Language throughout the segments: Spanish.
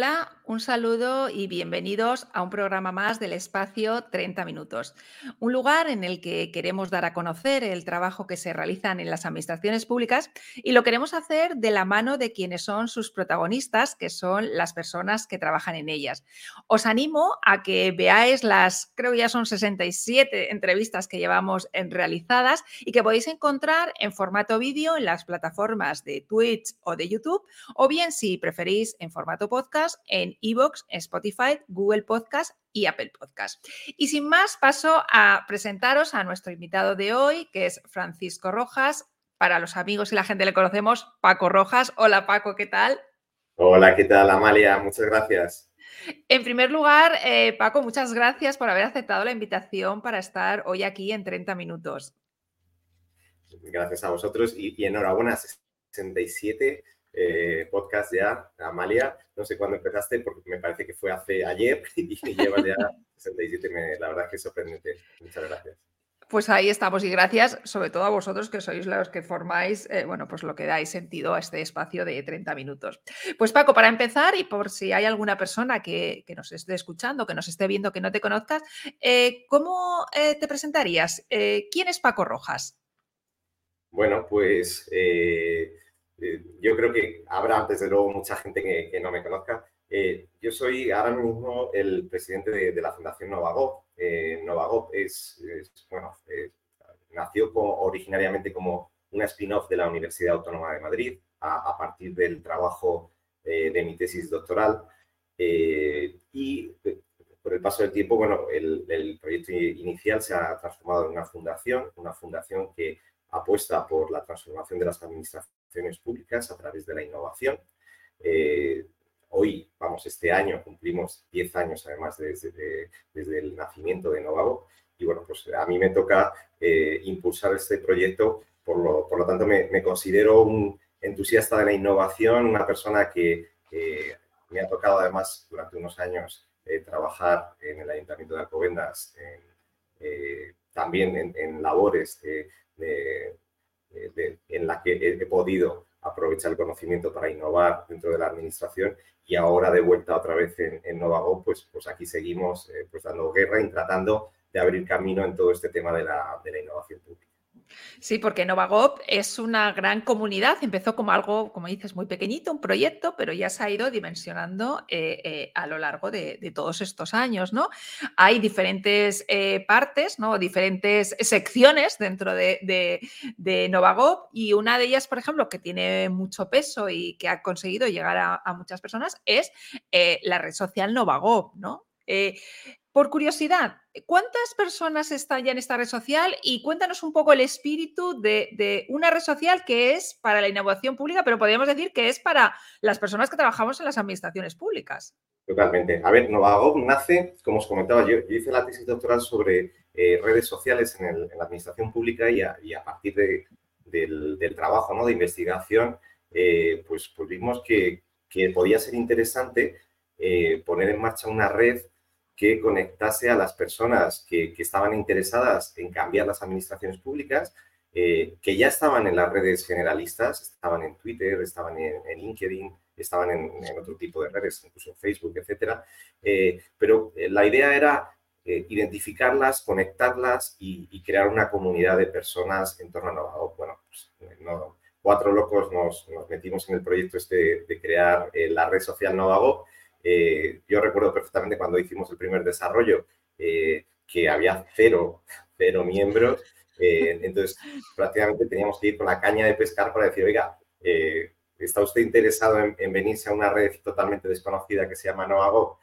Hola, un saludo y bienvenidos a un programa más del espacio 30 minutos, un lugar en el que queremos dar a conocer el trabajo que se realizan en las administraciones públicas y lo queremos hacer de la mano de quienes son sus protagonistas, que son las personas que trabajan en ellas. Os animo a que veáis las, creo ya son 67 entrevistas que llevamos realizadas y que podéis encontrar en formato vídeo en las plataformas de Twitch o de YouTube, o bien si preferís en formato podcast en Evox, Spotify, Google Podcast y Apple Podcast. Y sin más, paso a presentaros a nuestro invitado de hoy, que es Francisco Rojas. Para los amigos y la gente le conocemos, Paco Rojas. Hola Paco, ¿qué tal? Hola, ¿qué tal Amalia? Muchas gracias. En primer lugar, eh, Paco, muchas gracias por haber aceptado la invitación para estar hoy aquí en 30 minutos. Gracias a vosotros y, y enhorabuena, 67 eh, podcast ya, Amalia. No sé cuándo empezaste, porque me parece que fue hace ayer y llevas ya 67. la verdad es que es sorprendente. Muchas gracias. Pues ahí estamos y gracias sobre todo a vosotros que sois los que formáis, eh, bueno, pues lo que dais sentido a este espacio de 30 minutos. Pues Paco, para empezar y por si hay alguna persona que, nos esté escuchando, que nos esté viendo, que no te conozcas, eh, ¿cómo te presentarías? ¿Quién es Paco Rojas? Bueno, pues eh, yo creo que habrá, desde luego, mucha gente que, no me conozca. Eh, yo soy ahora mismo el presidente de, la Fundación Novagop. Eh, Novagop es, bueno, nació originariamente como una spin-off de la Universidad Autónoma de Madrid a, partir del trabajo de mi tesis doctoral. y por el paso del tiempo, bueno, el proyecto inicial se ha transformado en una fundación, una fundación que apuesta por la transformación de las administraciones públicas a través de la innovación. Eh, hoy, vamos, este año cumplimos 10 años además desde, el nacimiento de Novavo y bueno, pues a mí me toca eh, impulsar este proyecto, por lo, tanto me, considero un entusiasta de la innovación, una persona que me ha tocado además durante unos años eh, trabajar en el Ayuntamiento de Alcobendas, también en labores de en la que he, podido aprovechar el conocimiento para innovar dentro de la administración y ahora de vuelta otra vez en, en Novago, pues, pues aquí seguimos eh, pues dando guerra y tratando de abrir camino en todo este tema de la, de la innovación pública. Sí, porque Novagop es una gran comunidad. Empezó como algo, como dices, muy pequeñito, un proyecto, pero ya se ha ido dimensionando eh, eh, a lo largo de, todos estos años, ¿no? Hay diferentes eh, partes, ¿no? Diferentes secciones dentro de, de, Novagop y una de ellas, por ejemplo, que tiene mucho peso y que ha conseguido llegar a, muchas personas es la red social Novagop, ¿no? Por curiosidad, ¿cuántas personas están ya en esta red social? Y cuéntanos un poco el espíritu de, una red social que es para la innovación pública, pero podríamos decir que es para las personas que trabajamos en las administraciones públicas. Totalmente. A ver, Novagov nace, como os comentaba, yo, hice la tesis doctoral sobre eh, redes sociales en, la administración pública y a, partir del, trabajo ¿no? de investigación, eh, pues, pues, vimos que, podía ser interesante eh, poner en marcha una red que conectase a las personas que, estaban interesadas en cambiar las administraciones públicas, eh, que ya estaban en las redes generalistas, estaban en Twitter, estaban en, LinkedIn, estaban en, otro tipo de redes, incluso en Facebook, etcétera. Eh, pero eh, la idea era identificarlas, conectarlas y, crear una comunidad de personas en torno a Novagop. Bueno, pues, cuatro locos nos, metimos en el proyecto este de crear la red social Novagop eh, yo recuerdo perfectamente cuando hicimos el primer desarrollo eh, que había cero, cero miembros. Eh, entonces, prácticamente teníamos que ir con la caña de pescar para decir, oiga, ¿está usted interesado en, venirse a una red totalmente desconocida que se llama Noago?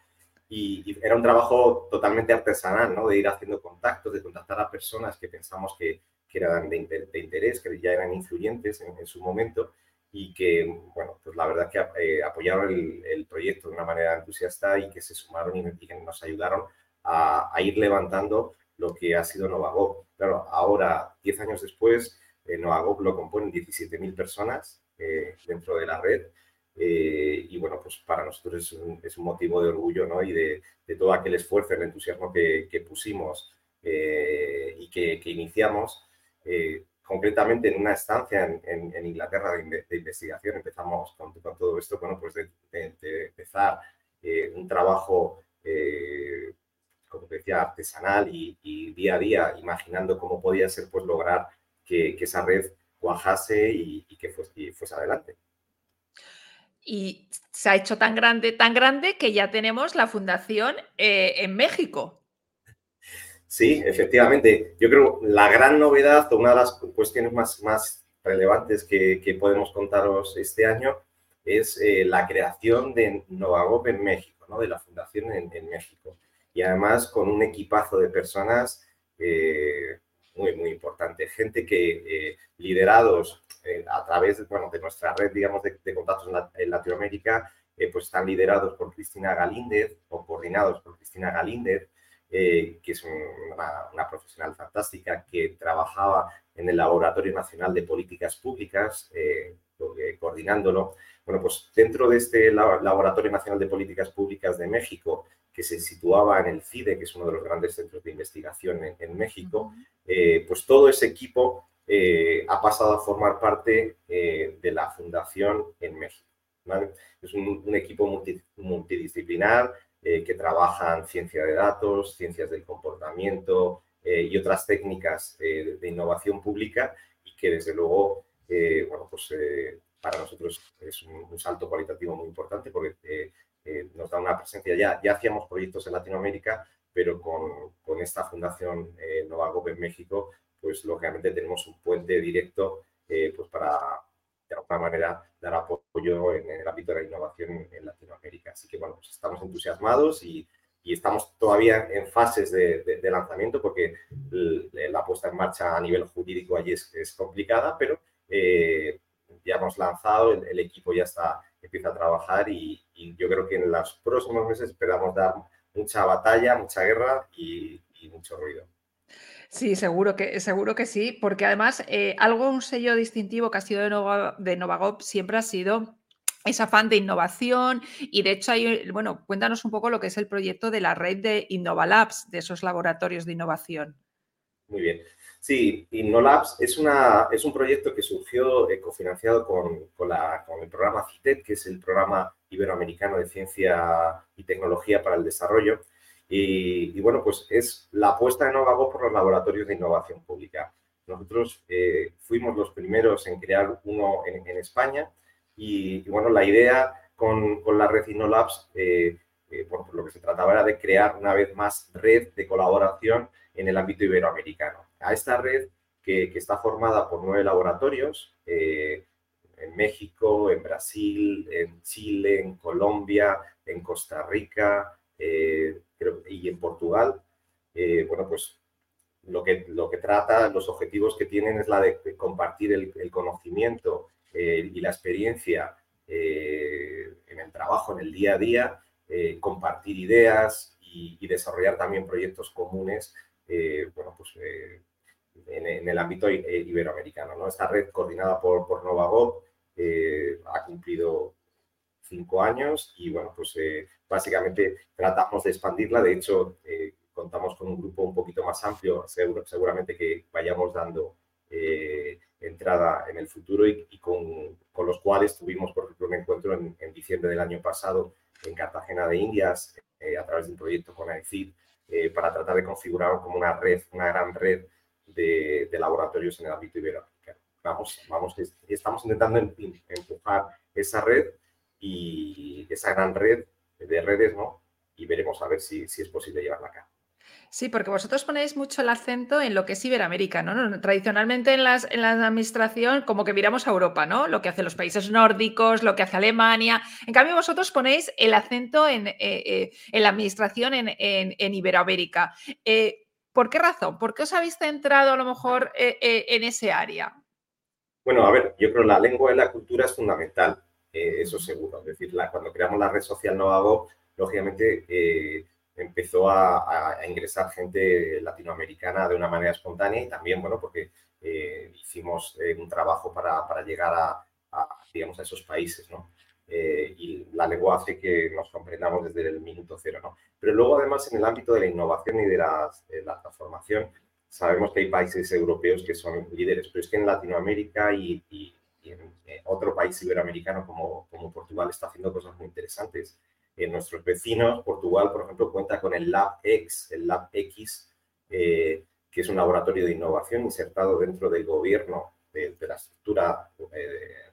Y, era un trabajo totalmente artesanal, ¿no? De ir haciendo contactos, de contactar a personas que pensamos que, que eran de, interés, que ya eran influyentes en, en su momento y que, bueno, pues la verdad que eh, apoyaron el, proyecto de una manera entusiasta y que se sumaron y, que nos ayudaron a, ir levantando lo que ha sido Novagop. Claro, ahora, 10 años después, eh, Novagop lo componen 17.000 personas eh, dentro de la red. Eh, y bueno, pues para nosotros es un, motivo de orgullo ¿no? y de, de todo aquel esfuerzo, el entusiasmo que, pusimos y que iniciamos concretamente en una estancia en, Inglaterra de, investigación, empezamos con, todo esto, bueno, pues de, empezar un trabajo, como decía, artesanal y, día a día, imaginando cómo podía ser pues lograr que, esa red cuajase y, que fuese, fuese adelante y se ha hecho tan grande, tan grande que ya tenemos la fundación en México. Sí, efectivamente. Yo creo la gran novedad, una de las cuestiones más, más relevantes que, podemos contaros este año es eh, la creación de Novagop en México, ¿no? de la fundación en, México. Y además con un equipazo de personas eh, muy, muy importante. Gente que, eh, liderados a través bueno, de nuestra red digamos, de, contactos en, Latinoamérica, pues están liderados por Cristina Galíndez o coordinados por Cristina Galíndez, eh, que es una, profesional fantástica que trabajaba en el Laboratorio Nacional de Políticas Públicas, eh, coordinándolo. Bueno, pues dentro de este Laboratorio Nacional de Políticas Públicas de México, que se situaba en el CIDE, que es uno de los grandes centros de investigación en, México, eh, pues todo ese equipo ha pasado a formar parte de la fundación en México. Es un, equipo multidisciplinar eh, que trabajan ciencia de datos, ciencias del comportamiento eh, y otras técnicas eh, de innovación pública y que desde luego, bueno, pues para nosotros es un, salto cualitativo muy importante porque nos da una presencia, ya, ya hacíamos proyectos en Latinoamérica, pero con, con esta fundación Novagop en México, pues lógicamente tenemos un puente directo pues para, de alguna manera dar apoyo en el ámbito de la innovación en, Latinoamérica. Así que bueno, pues estamos entusiasmados y, estamos todavía en fases de, lanzamiento porque la puesta en marcha a nivel jurídico allí es, complicada, pero eh, ya hemos lanzado, el, equipo ya está, empieza a trabajar y, yo creo que en los próximos meses esperamos dar mucha batalla, mucha guerra y mucho ruido. Sí, seguro que, seguro que sí, porque además eh, algo, un sello distintivo que ha sido de, Nova, Novagop siempre ha sido ese afán de innovación y de hecho hay, bueno, cuéntanos un poco lo que es el proyecto de la red de Innovalabs, de esos laboratorios de innovación. Muy bien. Sí, InnoLabs es, una, es un proyecto que surgió eh, cofinanciado con, con, con, el programa CITED, que es el programa iberoamericano de ciencia y tecnología para el desarrollo, y, bueno, pues es la apuesta de Novagop por los laboratorios de innovación pública. Nosotros eh, fuimos los primeros en crear uno en, España y, bueno, la idea con, con la red InnoLabs, eh, eh, por, lo que se trataba era de crear una vez más red de colaboración en el ámbito iberoamericano. A esta red que, que está formada por nueve laboratorios, en México, en Brasil, en Chile, en Colombia, en Costa Rica, eh, y en Portugal, eh, bueno, pues lo que, lo que trata, los objetivos que tienen es la de compartir el, conocimiento eh, y la experiencia en el trabajo, en el día a día, compartir ideas y, desarrollar también proyectos comunes, bueno, pues en, el ámbito iberoamericano. ¿no? Esta red coordinada por, por Novagop ha cumplido cinco años y bueno, pues eh, básicamente tratamos de expandirla. De hecho, eh, contamos con un grupo un poquito más amplio, seguramente que vayamos dando eh, entrada en el futuro y, con, con, los cuales tuvimos, por ejemplo, un encuentro en, diciembre del año pasado en Cartagena de Indias a través de un proyecto con AECID para tratar de configurar como una red, una gran red de, de laboratorios en el ámbito iberoamericano. Vamos, vamos, estamos intentando empujar esa red y esa gran red de redes, ¿no? Y veremos a ver si, si es posible llevarla acá. Sí, porque vosotros ponéis mucho el acento en lo que es Iberoamérica, ¿no? Tradicionalmente en, las, en la administración como que miramos a Europa, ¿no? Lo que hacen los países nórdicos, lo que hace Alemania. En cambio, vosotros ponéis el acento en, eh, eh, en la administración en, en Iberoamérica. Eh, ¿Por qué razón? ¿Por qué os habéis centrado a lo mejor en ese área? Bueno, a ver, yo creo que la lengua y la cultura es fundamental. Eh, eso seguro. Es decir, cuando creamos la red social Novago, lógicamente eh, empezó a, ingresar gente latinoamericana de una manera espontánea y también, bueno, porque eh, hicimos un trabajo para, para llegar a, digamos, a esos países, ¿no? y la lengua hace que nos comprendamos desde el minuto cero, ¿no? Pero luego, además, en el ámbito de la innovación y de la, transformación, sabemos que hay países europeos que son líderes, pero es que en Latinoamérica y en eh, otro país iberoamericano como, como Portugal está haciendo cosas muy interesantes. en nuestros vecinos, Portugal, por ejemplo, cuenta con el Lab X, el Lab X, que es un laboratorio de innovación insertado dentro del gobierno de, la estructura,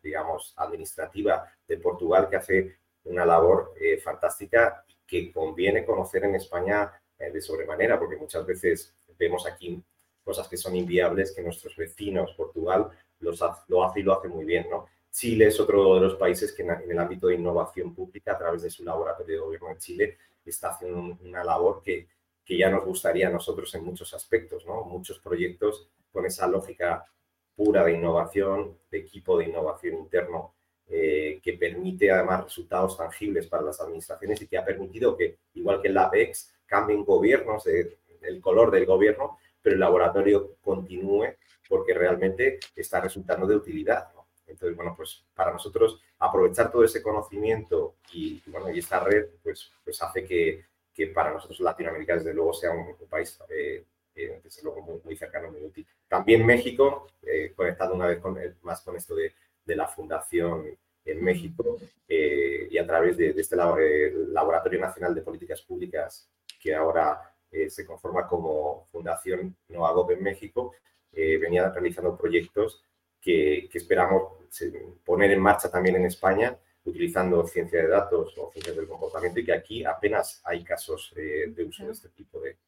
digamos, administrativa de Portugal, que hace una labor fantástica que conviene conocer en España de sobremanera, porque muchas veces vemos aquí cosas que son inviables que nuestros vecinos, Portugal, los lo hace y lo hace muy bien, ¿no? Chile es otro de los países que en, el ámbito de innovación pública, a través de su laboratorio de gobierno en Chile, está haciendo una labor que, que ya nos gustaría a nosotros en muchos aspectos, ¿no? Muchos proyectos con esa lógica pura de innovación, de equipo de innovación interno, eh, que permite además resultados tangibles para las administraciones y que ha permitido que, igual que el APEX, cambien gobiernos, el color del gobierno, pero el laboratorio continúe porque realmente está resultando de utilidad. Entonces, bueno, pues para nosotros aprovechar todo ese conocimiento y, bueno, y esta red, pues, pues hace que, que para nosotros Latinoamérica, desde luego, sea un, país, eh, eh, desde luego, muy, cercano, muy útil. También México, eh, conectado una vez con, más con esto de, de la fundación en México y a través de, de este Laboratorio Nacional de Políticas Públicas que ahora se conforma como Fundación Noagop en México, venía realizando proyectos que, esperamos poner en marcha también en España utilizando ciencia de datos o ciencias del comportamiento y que aquí apenas hay casos eh, de uso de este tipo de,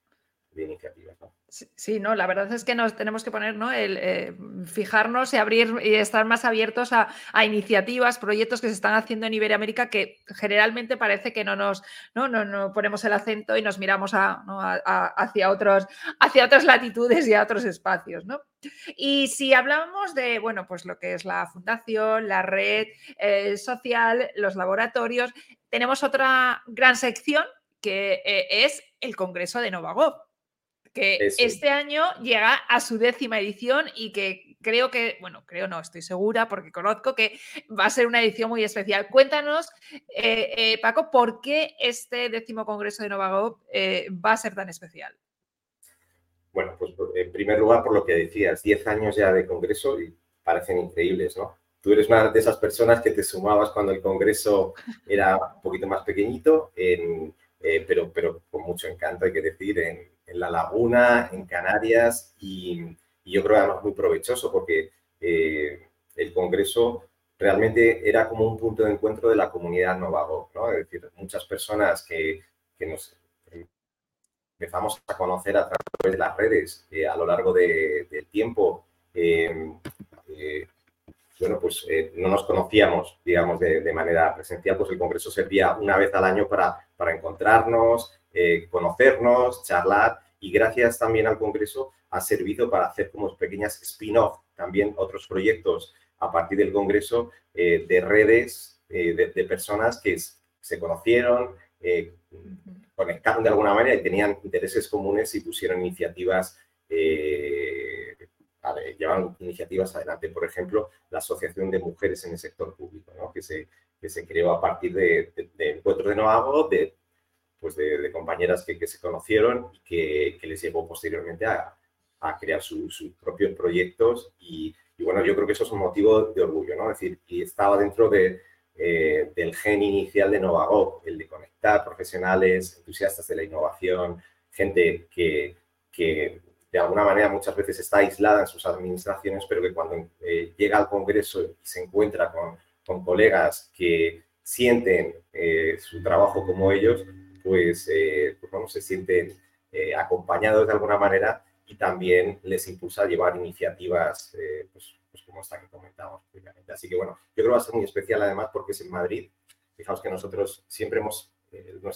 de iniciativas. Sí, no, la verdad es que nos tenemos que poner, ¿no? El eh, fijarnos y abrir y estar más abiertos a, iniciativas, proyectos que se están haciendo en Iberoamérica que generalmente parece que no nos no, no, ponemos el acento y nos miramos hacia, otros, hacia otras latitudes y a otros espacios, ¿no? Y si hablamos de, bueno, pues lo que es la fundación, la red social, los laboratorios, tenemos otra gran sección que eh, es el Congreso de Novagov que este año llega a su décima edición y que creo que, bueno, creo no, estoy segura porque conozco que va a ser una edición muy especial. Cuéntanos, eh, eh, Paco, ¿por qué este décimo Congreso de Novagov eh, va a ser tan especial? Bueno, pues en primer lugar, por lo que decías, 10 años ya de Congreso y parecen increíbles, ¿no? Tú eres una de esas personas que te sumabas cuando el Congreso era un poquito más pequeñito, pero, pero con mucho encanto, hay que decir, en, en La Laguna, en Canarias, y, yo creo además muy provechoso porque eh, el Congreso realmente era como un punto de encuentro de la comunidad Novago, ¿no? Es decir, muchas personas que, nos empezamos a conocer a través de las redes eh, a lo largo del tiempo, eh, bueno, pues no nos conocíamos, digamos, de, manera presencial, pues el Congreso servía una vez al año para, para encontrarnos, eh, conocernos, charlar y gracias también al Congreso ha servido para hacer como pequeñas spin-off también otros proyectos a partir del Congreso eh, de redes eh, de, personas que se conocieron, conectaron de alguna manera y tenían intereses comunes y pusieron iniciativas, llevaron iniciativas adelante. Por ejemplo, la Asociación de Mujeres en el Sector Público, que, se, que se creó a partir de, de, de encuentros de de pues de, compañeras que, se conocieron que, les llevó posteriormente a, crear sus propios proyectos y, bueno, yo creo que eso es un motivo de orgullo, ¿no? Es decir, y estaba dentro de, eh, del gen inicial de Novagop, el de conectar profesionales, entusiastas de la innovación, gente que, que de alguna manera muchas veces está aislada en sus administraciones, pero que cuando eh, llega al Congreso y se encuentra con, con colegas que sienten eh, su trabajo como ellos, pues, eh, pues se sienten eh, acompañados de alguna manera y también les impulsa a llevar iniciativas eh, pues, pues, como esta que comentamos. Así que bueno, yo creo que va a ser muy especial además porque es en Madrid. Fijaos que nosotros siempre hemos...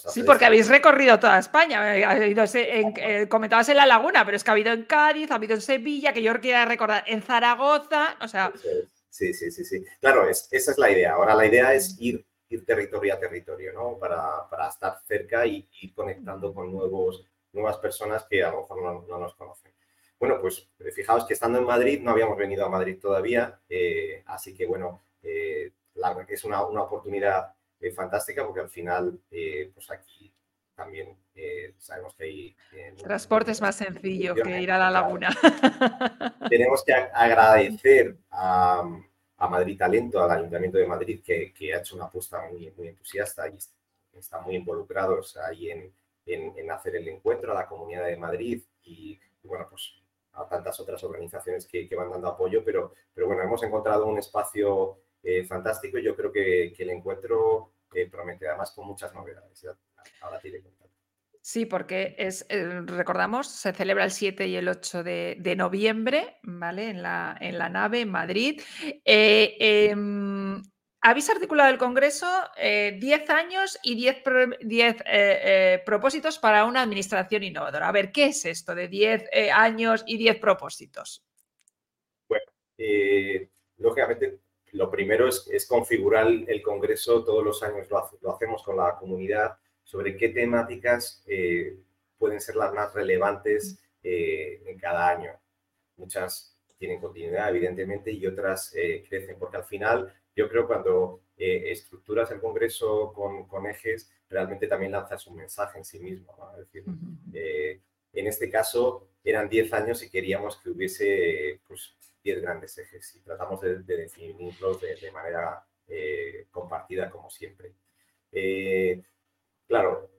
sí, porque habéis recorrido toda España. En, comentabas en La Laguna, pero es que ha habido en Cádiz, ha habido en Sevilla, que yo quiero recordar, en Zaragoza, o sea... Sí, sí, sí, sí. Claro, esa es la idea. Ahora la idea es ir ir territorio a territorio, ¿no? Para, para estar cerca y ir conectando con nuevos, nuevas personas que a lo mejor no, nos conocen. Bueno, pues eh, fijaos que estando en Madrid, no habíamos venido a Madrid todavía, eh, así que bueno, eh, la, es una, una oportunidad fantástica porque al final, pues aquí también sabemos que hay... Transporte es más sencillo que ir a la laguna. Tenemos que agradecer a a Madrid Talento, al Ayuntamiento de Madrid, que, ha hecho una apuesta muy, muy entusiasta y están muy involucrados ahí en, hacer el encuentro, a la Comunidad de Madrid y, bueno, pues a tantas otras organizaciones que, van dando apoyo, pero, pero bueno, hemos encontrado un espacio eh, fantástico y yo creo que, el encuentro eh, promete además con muchas novedades. Ahora tiene Sí, porque es, eh, recordamos, se celebra el 7 y el 8 de, noviembre, ¿vale? En la, en la nave en Madrid. Eh, em, habéis articulado el Congreso 10 eh, años y 10, propósitos para una administración innovadora. A ver, ¿qué es esto de 10 años y 10 propósitos? Bueno, lógicamente, lo primero es, configurar el Congreso todos los años, lo hacemos con la comunidad sobre qué temáticas eh, pueden ser las más relevantes eh, en cada año. Muchas tienen continuidad, evidentemente, y otras eh, crecen, porque al final yo creo cuando estructuras el Congreso con, ejes, realmente también lanzas un mensaje en sí mismo. Es decir, en este caso eran 10 años y queríamos que hubiese pues, 10 grandes ejes y tratamos de, definirlos de, manera compartida como siempre. Claro,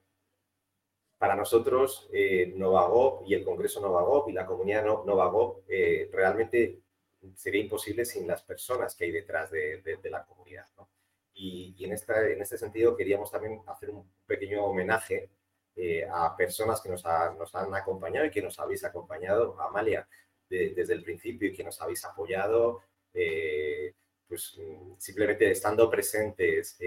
para nosotros eh, Novagop y el Congreso Novagop y la comunidad Novagop eh, realmente sería imposible sin las personas que hay detrás de, la comunidad. Y, en, en este sentido queríamos también hacer un pequeño homenaje eh, a personas que nos, han acompañado y que nos habéis acompañado, Amalia, desde el principio y que nos habéis apoyado, pues simplemente estando presentes,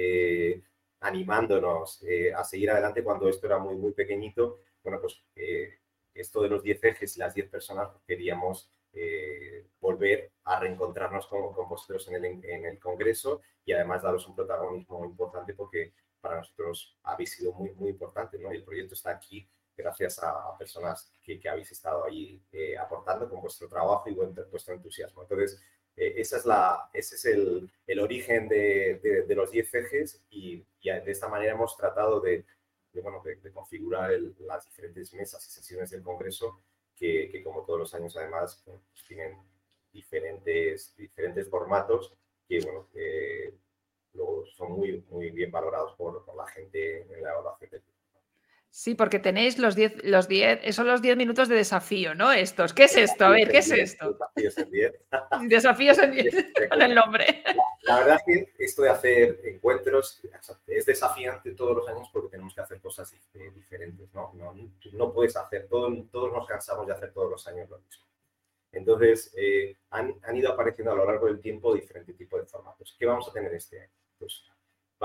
animándonos eh, a seguir adelante cuando esto era muy, muy pequeñito. Bueno, pues eh, esto de los 10 ejes y las 10 personas pues, queríamos eh, volver a reencontrarnos con, vosotros en el, en el, Congreso y además daros un protagonismo importante porque para nosotros habéis sido muy, muy importante, ¿no? Y el proyecto está aquí gracias a personas que, que habéis estado ahí aportando con vuestro trabajo y vuestro entusiasmo. Entonces, eh, esa es la, ese es el, el origen de, de, los 10 ejes y, de esta manera hemos tratado de, de, configurar las diferentes mesas y sesiones del Congreso que, que como todos los años además pues, tienen diferentes, diferentes formatos que, bueno, luego son muy, muy bien valorados por, por la gente en la evaluación del Sí, porque tenéis los 10, los 10, son los 10 minutos de desafío, ¿no? Estos. ¿Qué es esto? A ver, ¿qué es esto? Desafíos en 10. Desafíos en 10, con el nombre. La, verdad es que esto de hacer encuentros es desafiante todos los años porque tenemos que hacer cosas diferentes, ¿no? No, puedes hacer, todo, todos nos cansamos de hacer todos los años lo mismo. Entonces, eh, han, han, ido apareciendo a lo largo del tiempo diferentes tipos de formatos. ¿Qué vamos a tener este año? Pues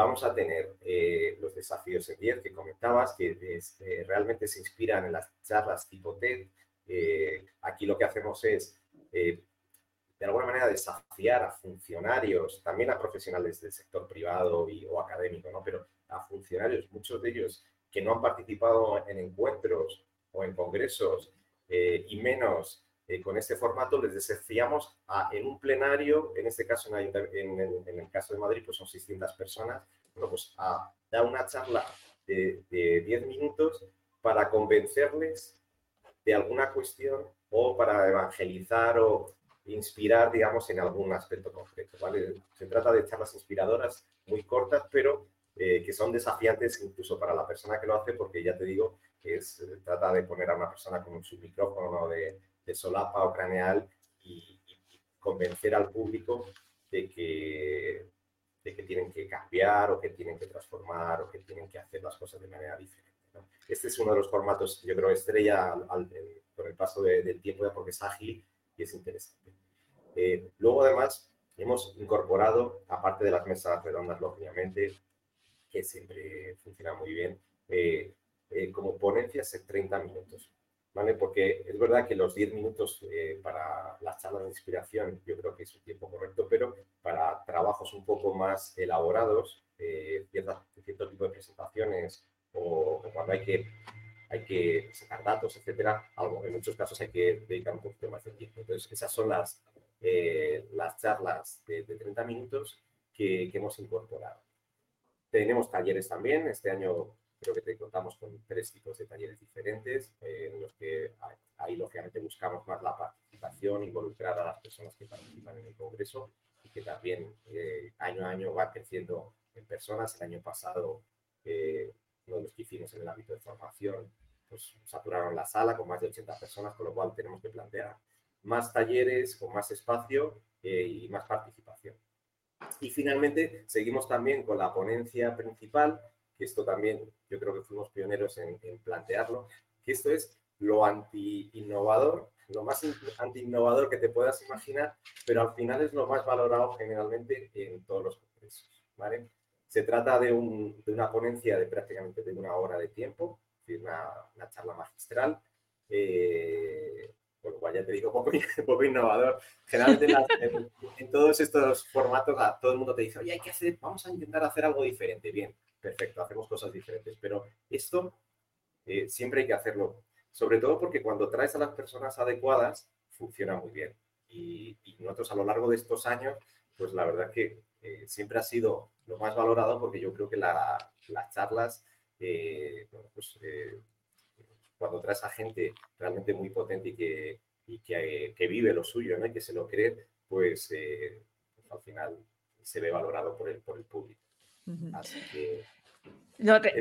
vamos a tener eh, los desafíos en 10 que comentabas, que eh, realmente se inspiran en las charlas tipo TED. Eh, aquí lo que hacemos es, de alguna manera, desafiar a funcionarios, también a profesionales del sector privado y, o académico, ¿no? pero a funcionarios, muchos de ellos que no han participado en encuentros o en congresos y menos eh, con este formato les desafiamos a, en un plenario, en este caso en, el, caso de Madrid, pues son 600 personas, pues a dar una charla de, 10 minutos para convencerles de alguna cuestión o para evangelizar o inspirar, digamos, en algún aspecto concreto. ¿vale? Se trata de charlas inspiradoras muy cortas, pero eh, que son desafiantes incluso para la persona que lo hace, porque ya te digo que se trata de poner a una persona con su micrófono de solapa o craneal y, convencer al público de que, de que tienen que cambiar o que tienen que transformar o que tienen que hacer las cosas de manera diferente. Este es uno de los formatos, yo creo, estrella con el paso del tiempo porque es ágil y es interesante. Eh, luego, además, hemos incorporado, aparte de las mesas redondas, lógicamente, que siempre funciona muy bien, eh, eh, como ponencias en 30 minutos. Porque es verdad que los 10 minutos eh, para las charlas de inspiración yo creo que es un tiempo correcto, pero para trabajos un poco más elaborados, eh, cierto tipo de presentaciones o, cuando hay que, hay que sacar datos, etcétera, algo, en muchos casos hay que dedicar un poquito más de tiempo. Entonces, esas son las, eh, las charlas de, 30 minutos que hemos incorporado. Tenemos talleres también. Este año Creo que te contamos con tres tipos de talleres diferentes, eh, en los que ahí, lógicamente buscamos más la participación, involucrar a las personas que participan en el Congreso y que también eh, año a año va creciendo en personas. El año pasado uno de los que hicimos en el ámbito de formación, pues saturaron la sala con más de 80 personas, con lo cual tenemos que plantear más talleres con más espacio y más participación. Y finalmente seguimos también con la ponencia principal, que esto también yo creo que fuimos pioneros en, plantearlo, que esto es lo anti-innovador, lo más anti-innovador que te puedas imaginar, pero al final es lo más valorado generalmente en todos los congresos. ¿vale? Se trata de, una ponencia de prácticamente de una hora de tiempo, una, una charla magistral, eh, por lo cual ya te digo, poco, poco innovador. Generalmente en, todos estos formatos todo el mundo te dice, oye, hay que hacer, vamos a intentar hacer algo diferente. Bien, perfecto, hacemos cosas diferentes. Pero esto eh, siempre hay que hacerlo, sobre todo porque cuando traes a las personas adecuadas, funciona muy bien. Y, nosotros a lo largo de estos años, pues la verdad que eh, siempre ha sido lo más valorado porque yo creo que las charlas, eh, pues cuando traes a gente realmente muy potente y que, vive lo suyo ¿no? y que se lo cree, pues, pues, al final se ve valorado por el público. Así que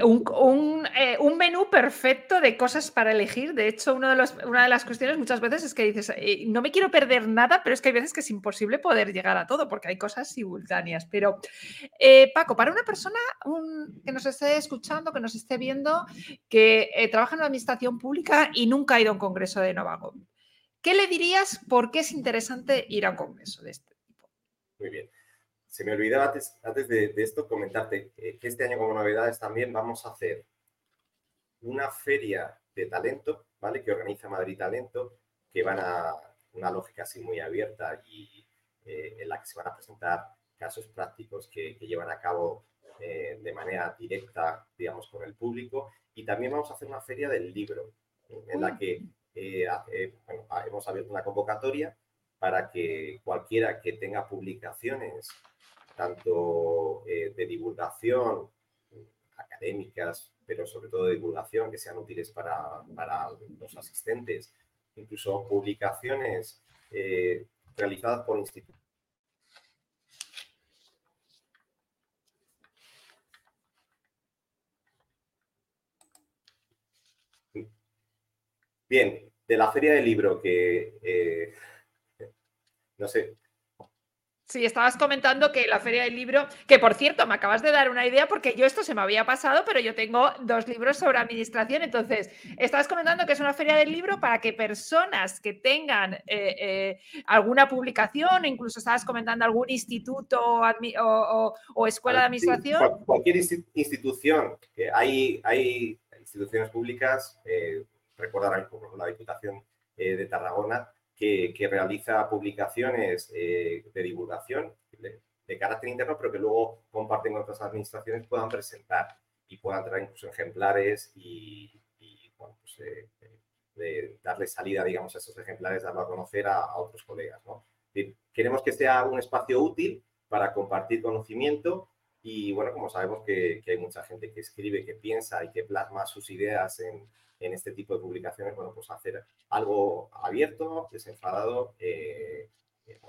un, eh, un, menú perfecto de cosas para elegir. De hecho, uno de los, una de las cuestiones muchas veces es que dices, eh, no me quiero perder nada, pero es que hay veces que es imposible poder llegar a todo porque hay cosas simultáneas. Pero, eh, Paco, para una persona que nos esté escuchando, que nos esté viendo, que trabaja en la administración pública y nunca ha ido a un congreso de Novago, ¿qué le dirías por qué es interesante ir a un congreso de este tipo? Muy bien se me olvidaba antes, antes de, esto comentarte que este año como novedades también vamos a hacer una feria de talento, ¿vale? Que organiza Madrid Talento, que van a una lógica así muy abierta y eh, en la que se van a presentar casos prácticos que, llevan a cabo eh, de manera directa, digamos, con el público. Y también vamos a hacer una feria del libro, en la que eh, hemos abierto una convocatoria para que cualquiera que tenga publicaciones tanto eh, de divulgación, académicas, pero sobre todo de divulgación, que sean útiles para, los asistentes, incluso publicaciones eh, realizadas por institutos. Bien, de la feria del libro que, eh, no sé, Sí, estabas comentando que la Feria del Libro, que por cierto, me acabas de dar una idea porque yo esto se me había pasado, pero yo tengo dos libros sobre administración. Entonces, estabas comentando que es una Feria del Libro para que personas que tengan eh, eh, alguna publicación, incluso estabas comentando algún instituto o, escuela de administración. cualquier institución, hay, hay instituciones públicas, eh, recordarán como la Diputación de Tarragona, que, realiza publicaciones eh, de divulgación de, carácter interno, pero que luego comparten con otras administraciones, puedan presentar y puedan traer incluso ejemplares y, bueno, pues, eh, de darle salida, digamos, a esos ejemplares, darlo a conocer a, otros colegas. ¿no? queremos que sea un espacio útil para compartir conocimiento y, bueno, como sabemos que, que hay mucha gente que escribe, que piensa y que plasma sus ideas en, en este tipo de publicaciones, bueno, pues hacer algo abierto, desenfadado, eh, eh,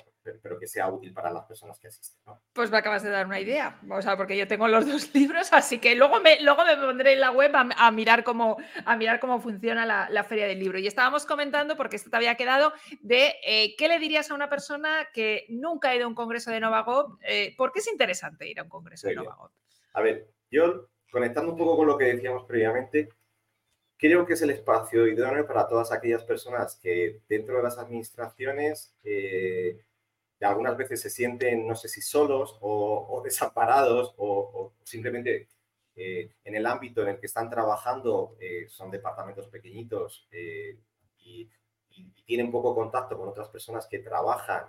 pero que sea útil para las personas que asisten. Pues me acabas de dar una idea, o sea, porque yo tengo los dos libros, así que luego me, luego me pondré en la web a, mirar, cómo, a mirar cómo funciona la, feria del libro. Y estábamos comentando, porque esto te había quedado, de eh, qué le dirías a una persona que nunca ha ido a un congreso de Novagop, ¿por qué es interesante ir a un congreso de Novagop? A ver, yo conectando un poco con lo que decíamos previamente, creo que es el espacio idóneo para todas aquellas personas que dentro de las administraciones eh, algunas veces se sienten, no sé si solos o, desamparados o, simplemente eh, en el ámbito en el que están trabajando eh, son departamentos pequeñitos y, tienen poco contacto con otras personas que trabajan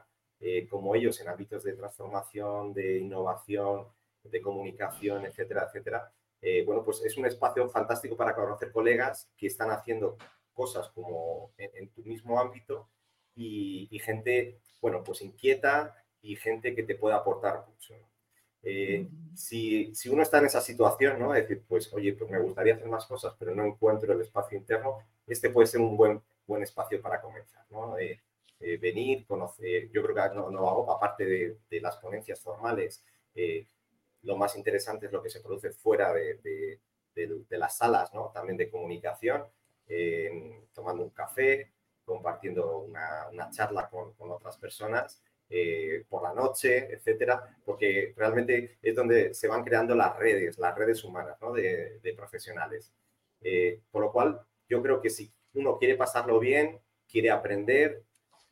como ellos en ámbitos de transformación, de innovación, de comunicación, etcétera, etcétera eh, bueno, pues es un espacio fantástico para conocer colegas que están haciendo cosas como en, tu mismo ámbito y, gente, bueno, pues inquieta y gente que te pueda aportar mucho. Eh, si, si, uno está en esa situación, ¿no? Es decir, pues, oye, pues me gustaría hacer más cosas, pero no encuentro el espacio interno, este puede ser un buen, buen espacio para comenzar, ¿no? Eh, venir, conocer, yo creo que no, no hago, aparte de, de las ponencias formales, lo más interesante es lo que se produce fuera de, las salas, ¿no? También de comunicación, tomando un café, compartiendo una, charla con, otras personas. Eh, por la noche, etcétera, porque realmente es donde se van creando las redes, las redes humanas ¿no? de, profesionales. Eh, por lo cual, yo creo que si uno quiere pasarlo bien, quiere aprender,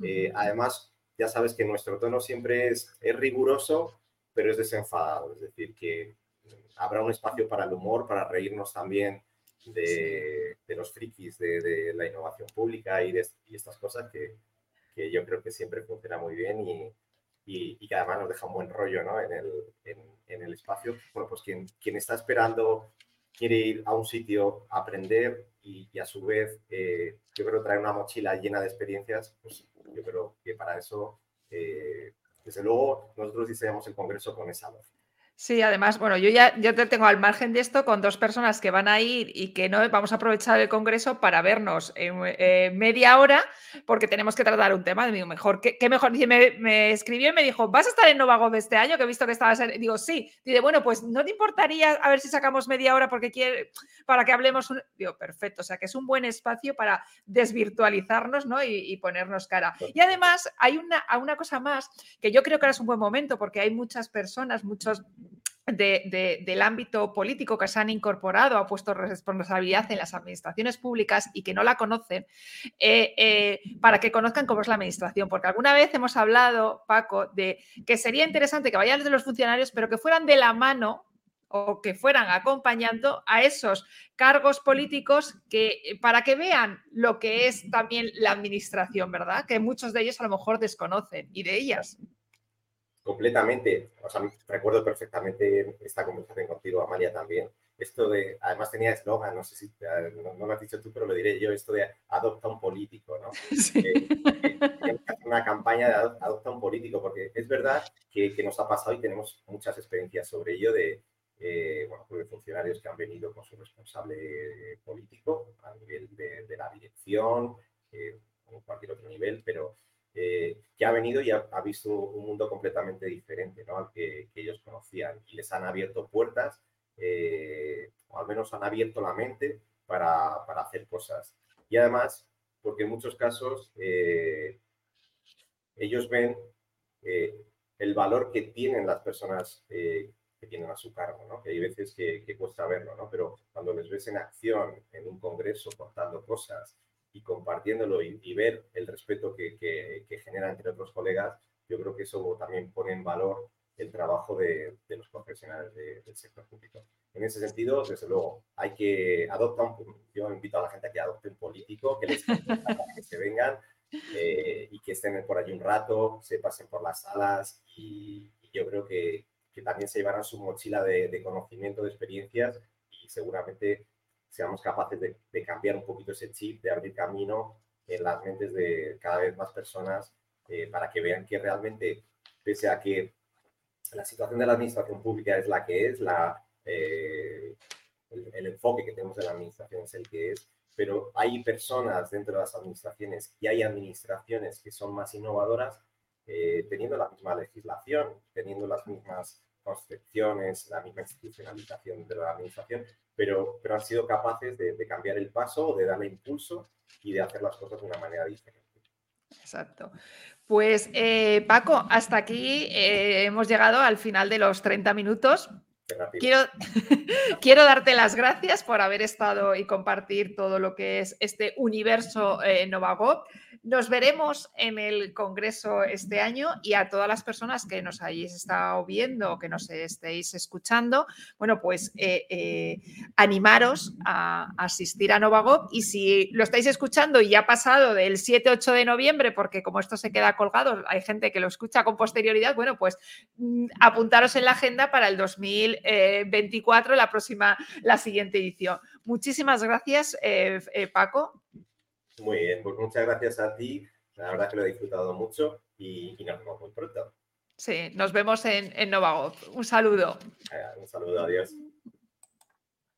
eh, además, ya sabes que nuestro tono siempre es, es riguroso, pero es desenfadado, es decir, que habrá un espacio para el humor, para reírnos también de, los frikis de, la innovación pública y, de, estas cosas que, que, yo creo que siempre funciona muy bien y, y, que además nos deja un buen rollo ¿no? en, el, en, el espacio. Bueno, pues quien, quien está esperando quiere ir a un sitio a aprender y, a su vez eh, yo creo traer una mochila llena de experiencias, pues yo creo que para eso, eh, desde luego, nosotros diseñamos el Congreso con esa voz. Sí, además, bueno, yo ya yo te tengo al margen de esto con dos personas que van a ir y que no vamos a aprovechar el congreso para vernos en eh, media hora porque tenemos que tratar un tema. Digo, mejor, ¿qué, mejor? me, me, escribió y me dijo, ¿vas a estar en Novagov este año? Que he visto que estabas en... Digo, sí. Dice, bueno, pues no te importaría a ver si sacamos media hora porque quiere, para que hablemos. Un... Digo, perfecto. O sea, que es un buen espacio para desvirtualizarnos ¿no? y, ponernos cara. Y además hay una, una cosa más que yo creo que ahora es un buen momento porque hay muchas personas, muchos del ámbito político que se han incorporado, ha puesto responsabilidad en las administraciones públicas y que no la conocen, eh, eh, para que conozcan cómo es la administración. Porque alguna vez hemos hablado, Paco, de que sería interesante que vayan de los funcionarios, pero que fueran de la mano o que fueran acompañando a esos cargos políticos que para que vean lo que es también la administración, ¿verdad? Que muchos de ellos a lo mejor desconocen y de ellas completamente, o sea, recuerdo perfectamente esta conversación contigo, Amalia, también. Esto de, además tenía eslogan, no sé si no, lo has dicho tú, pero lo diré yo, esto de adopta un político, ¿no? Sí. Eh, una campaña de adopta un político, porque es verdad que, que, nos ha pasado y tenemos muchas experiencias sobre ello de, eh, bueno, pues de funcionarios que han venido con su responsable político a nivel de, de la dirección, eh, o cualquier otro nivel, pero eh, que ha venido y ha, visto un mundo completamente diferente ¿no? al que, ellos conocían y les han abierto puertas, eh, o al menos han abierto la mente para, hacer cosas. Y además, porque en muchos casos eh, ellos ven el valor que tienen las personas que tienen a su cargo, ¿no? que hay veces que, que cuesta verlo, ¿no? pero cuando les ves en acción en un congreso contando cosas, y compartiéndolo y, ver el respeto que, que, genera entre otros colegas, yo creo que eso también pone en valor el trabajo de, de los profesionales del sector público. En ese sentido, desde luego, hay que adoptar yo invito a la gente a que adopte un político, que les que se vengan eh, y que estén por allí un rato, se pasen por las salas y, yo creo que, que, también se llevarán su mochila de, de conocimiento, de experiencias y seguramente seamos capaces de, cambiar un poquito ese chip, de abrir camino en las mentes de cada vez más personas eh, para que vean que realmente, pese a que la situación de la administración pública es la que es, la, eh, el, enfoque que tenemos de la administración es el que es, pero hay personas dentro de las administraciones y hay administraciones que son más innovadoras eh, teniendo la misma legislación, teniendo las mismas concepciones, la misma institucionalización de la administración, pero, pero han sido capaces de, cambiar el paso, de darle impulso y de hacer las cosas de una manera diferente. Exacto. Pues eh, Paco, hasta aquí eh, hemos llegado al final de los 30 minutos. Quiero, darte las gracias por haber estado y compartir todo lo que es este universo eh, Novagop. Nos veremos en el Congreso este año y a todas las personas que nos hayáis estado viendo o que nos estéis escuchando, bueno, pues eh, eh, animaros a, asistir a Novagop y si lo estáis escuchando y ya ha pasado del 7-8 de noviembre, porque como esto se queda colgado, hay gente que lo escucha con posterioridad, bueno, pues mm, apuntaros en la agenda para el 2024, la próxima, la siguiente edición. Muchísimas gracias, eh, Paco. Muy bien, pues muchas gracias a ti. La verdad que lo he disfrutado mucho y, nos vemos muy pronto. Sí, nos vemos en, en Un saludo. Un saludo, adiós.